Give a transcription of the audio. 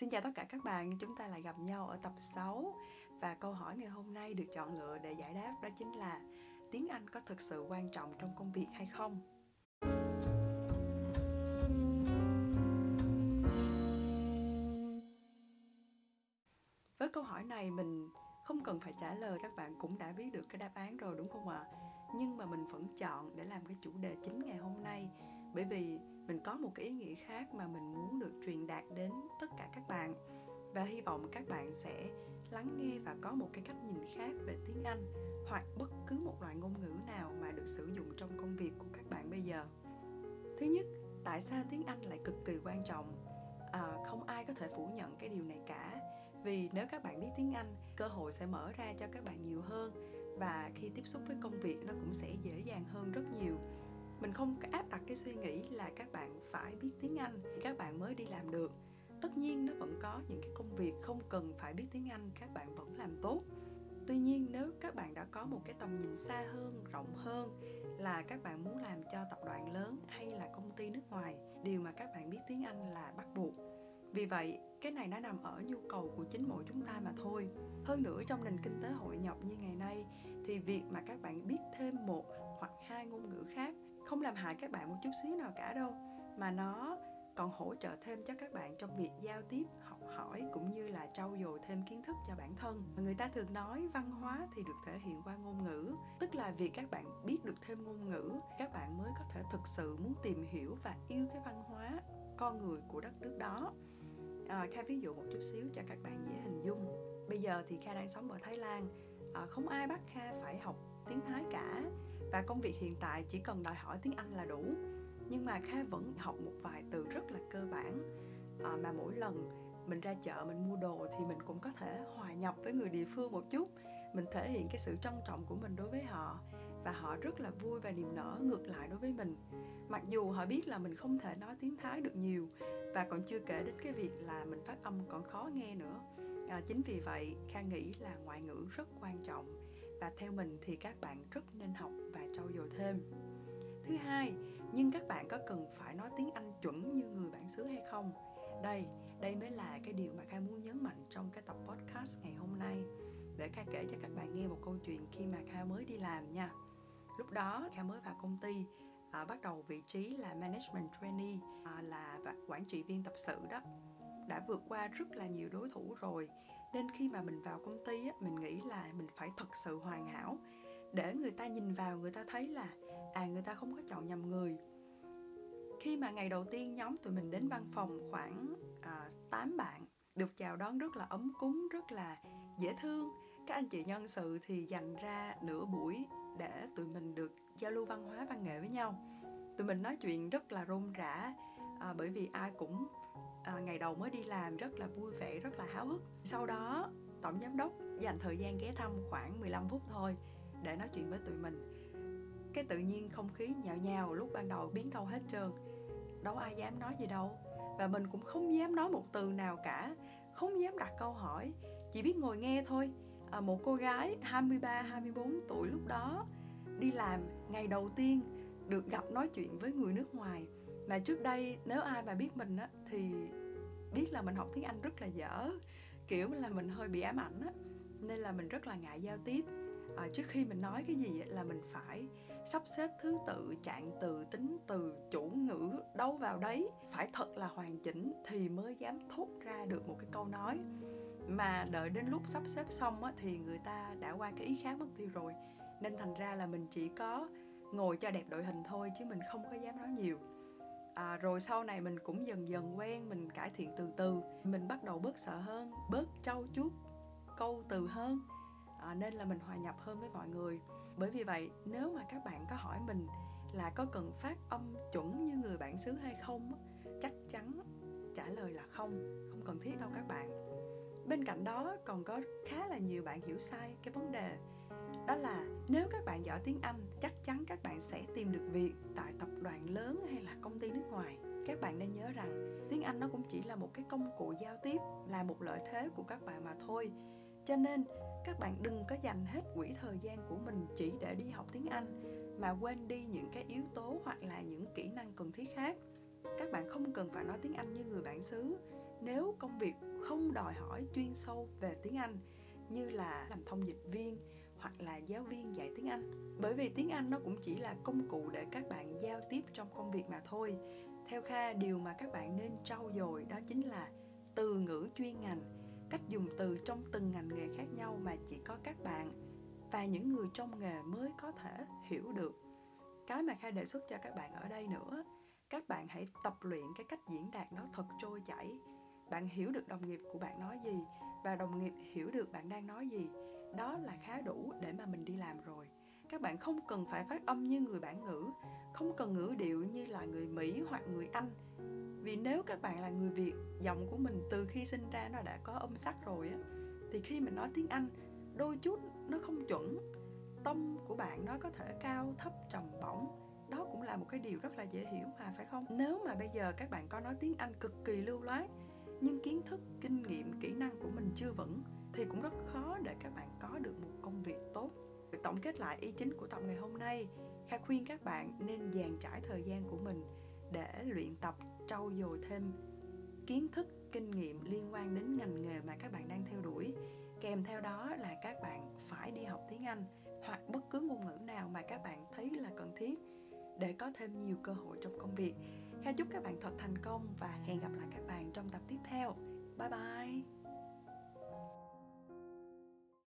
Xin chào tất cả các bạn, chúng ta lại gặp nhau ở tập 6 Và câu hỏi ngày hôm nay được chọn lựa để giải đáp đó chính là Tiếng Anh có thực sự quan trọng trong công việc hay không? Với câu hỏi này mình không cần phải trả lời các bạn cũng đã biết được cái đáp án rồi đúng không ạ? Nhưng mà mình vẫn chọn để làm cái chủ đề chính ngày hôm nay bởi vì mình có một cái ý nghĩa khác mà mình muốn được truyền đạt đến tất cả các bạn và hy vọng các bạn sẽ lắng nghe và có một cái cách nhìn khác về tiếng Anh hoặc bất cứ một loại ngôn ngữ nào mà được sử dụng trong công việc của các bạn bây giờ. Thứ nhất, tại sao tiếng Anh lại cực kỳ quan trọng? À, không ai có thể phủ nhận cái điều này cả vì nếu các bạn biết tiếng Anh, cơ hội sẽ mở ra cho các bạn nhiều hơn và khi tiếp xúc với công việc nó cũng sẽ dễ dàng hơn rất nhiều mình không áp đặt cái suy nghĩ là các bạn phải biết tiếng anh thì các bạn mới đi làm được. Tất nhiên nó vẫn có những cái công việc không cần phải biết tiếng anh, các bạn vẫn làm tốt. Tuy nhiên nếu các bạn đã có một cái tầm nhìn xa hơn, rộng hơn là các bạn muốn làm cho tập đoàn lớn hay là công ty nước ngoài, điều mà các bạn biết tiếng anh là bắt buộc. Vì vậy, cái này nó nằm ở nhu cầu của chính mỗi chúng ta mà thôi. Hơn nữa trong nền kinh tế hội nhập như ngày nay thì việc mà các bạn biết thêm một hoặc hai ngôn ngữ khác không làm hại các bạn một chút xíu nào cả đâu mà nó còn hỗ trợ thêm cho các bạn trong việc giao tiếp học hỏi cũng như là trau dồi thêm kiến thức cho bản thân. Người ta thường nói văn hóa thì được thể hiện qua ngôn ngữ tức là việc các bạn biết được thêm ngôn ngữ các bạn mới có thể thực sự muốn tìm hiểu và yêu cái văn hóa con người của đất nước đó. À, kha ví dụ một chút xíu cho các bạn dễ hình dung. Bây giờ thì kha đang sống ở thái lan. À, không ai bắt kha phải học tiếng thái cả và công việc hiện tại chỉ cần đòi hỏi tiếng Anh là đủ. Nhưng mà Kha vẫn học một vài từ rất là cơ bản. À, mà mỗi lần mình ra chợ mình mua đồ thì mình cũng có thể hòa nhập với người địa phương một chút. Mình thể hiện cái sự trân trọng của mình đối với họ. Và họ rất là vui và niềm nở ngược lại đối với mình. Mặc dù họ biết là mình không thể nói tiếng thái được nhiều và còn chưa kể đến cái việc là mình phát âm còn khó nghe nữa. À, chính vì vậy kha nghĩ là ngoại ngữ rất quan trọng và theo mình thì các bạn rất nên học và trau dồi thêm. Thứ hai nhưng các bạn có cần phải nói tiếng anh chuẩn như người bản xứ hay không? Đây đây mới là cái điều mà khai muốn nhấn mạnh trong cái tập podcast ngày hôm nay. Để khai kể cho các bạn nghe một câu chuyện khi mà khai mới đi làm nha. Lúc đó khai mới vào công ty à, bắt đầu vị trí là management trainee à, là quản trị viên tập sự đó. Đã vượt qua rất là nhiều đối thủ rồi nên khi mà mình vào công ty á, mình nghĩ là mình phải thật sự hoàn hảo để người ta nhìn vào người ta thấy là à người ta không có chọn nhầm người. Khi mà ngày đầu tiên nhóm tụi mình đến văn phòng khoảng à, 8 bạn được chào đón rất là ấm cúng rất là dễ thương. Các anh chị nhân sự thì dành ra nửa buổi để tụi mình được giao lưu văn hóa văn nghệ với nhau. Tụi mình nói chuyện rất là rôm rã à, bởi vì ai cũng à, ngày đầu mới đi làm rất là vui vẻ rất là háo hức. Sau đó tổng giám đốc dành thời gian ghé thăm khoảng 15 phút thôi để nói chuyện với tụi mình. Cái tự nhiên không khí nhạo nhào lúc ban đầu biến đâu hết trơn đâu ai dám nói gì đâu. Và mình cũng không dám nói một từ nào cả không dám đặt câu hỏi chỉ biết ngồi nghe thôi. À, một cô gái 23 24 tuổi lúc đó đi làm ngày đầu tiên được gặp nói chuyện với người nước ngoài mà trước đây nếu ai mà biết mình á thì biết là mình học tiếng anh rất là dở. Kiểu là mình hơi bị ám ảnh á nên là mình rất là ngại giao tiếp. À, trước khi mình nói cái gì là mình phải sắp xếp thứ tự trạng từ tính từ chủ ngữ đâu vào đấy. Phải thật là hoàn chỉnh thì mới dám thốt ra được một cái câu nói. Mà đợi đến lúc sắp xếp xong á, thì người ta đã qua cái ý khác mất tiêu rồi. Nên thành ra là mình chỉ có ngồi cho đẹp đội hình thôi chứ mình không có dám nói nhiều à, rồi sau này mình cũng dần dần quen mình cải thiện từ từ. Mình bắt đầu bớt sợ hơn bớt trau chuốt câu từ hơn. À, nên là mình hòa nhập hơn với mọi người. Bởi vì vậy nếu mà các bạn có hỏi mình là có cần phát âm chuẩn như người bản xứ hay không chắc chắn trả lời là không không cần thiết đâu các bạn. Bên cạnh đó còn có khá là nhiều bạn hiểu sai cái vấn đề đó là nếu các bạn giỏi tiếng Anh, chắc chắn các bạn sẽ tìm được việc tại tập đoàn lớn hay là công ty nước ngoài. Các bạn nên nhớ rằng, tiếng Anh nó cũng chỉ là một cái công cụ giao tiếp, là một lợi thế của các bạn mà thôi. Cho nên, các bạn đừng có dành hết quỹ thời gian của mình chỉ để đi học tiếng Anh, mà quên đi những cái yếu tố hoặc là những kỹ năng cần thiết khác. Các bạn không cần phải nói tiếng Anh như người bản xứ. Nếu công việc không đòi hỏi chuyên sâu về tiếng Anh, như là làm thông dịch viên hoặc là giáo viên dạy tiếng Anh. Bởi vì tiếng Anh nó cũng chỉ là công cụ để các bạn giao tiếp trong công việc mà thôi. Theo Kha, điều mà các bạn nên trau dồi đó chính là từ ngữ chuyên ngành, cách dùng từ trong từng ngành nghề khác nhau mà chỉ có các bạn và những người trong nghề mới có thể hiểu được. Cái mà Kha đề xuất cho các bạn ở đây nữa, các bạn hãy tập luyện cái cách diễn đạt nó thật trôi chảy. Bạn hiểu được đồng nghiệp của bạn nói gì và đồng nghiệp hiểu được bạn đang nói gì đó là khá đủ để mà mình đi làm rồi. Các bạn không cần phải phát âm như người bản ngữ, không cần ngữ điệu như là người mỹ hoặc người anh. Vì nếu các bạn là người việt, giọng của mình từ khi sinh ra nó đã có âm sắc rồi á, thì khi mình nói tiếng anh, đôi chút nó không chuẩn. Tông của bạn nó có thể cao, thấp, trầm bổng. Đó cũng là một cái điều rất là dễ hiểu mà, phải không? Nếu mà bây giờ các bạn có nói tiếng anh cực kỳ lưu loát nhưng kiến thức, kinh nghiệm, kỹ năng của mình chưa vững thì cũng rất khó để các bạn có được một công việc tốt. Tổng kết lại ý chính của tập ngày hôm nay, kha khuyên các bạn nên dàn trải thời gian của mình để luyện tập, trau dồi thêm kiến thức, kinh nghiệm liên quan đến ngành nghề mà các bạn đang theo đuổi. Kèm theo đó là các bạn phải đi học tiếng anh hoặc bất cứ ngôn ngữ nào mà các bạn thấy là cần thiết để có thêm nhiều cơ hội trong công việc. Kha chúc các bạn thật thành công và hẹn gặp lại các bạn trong tập tiếp theo. Bye bye!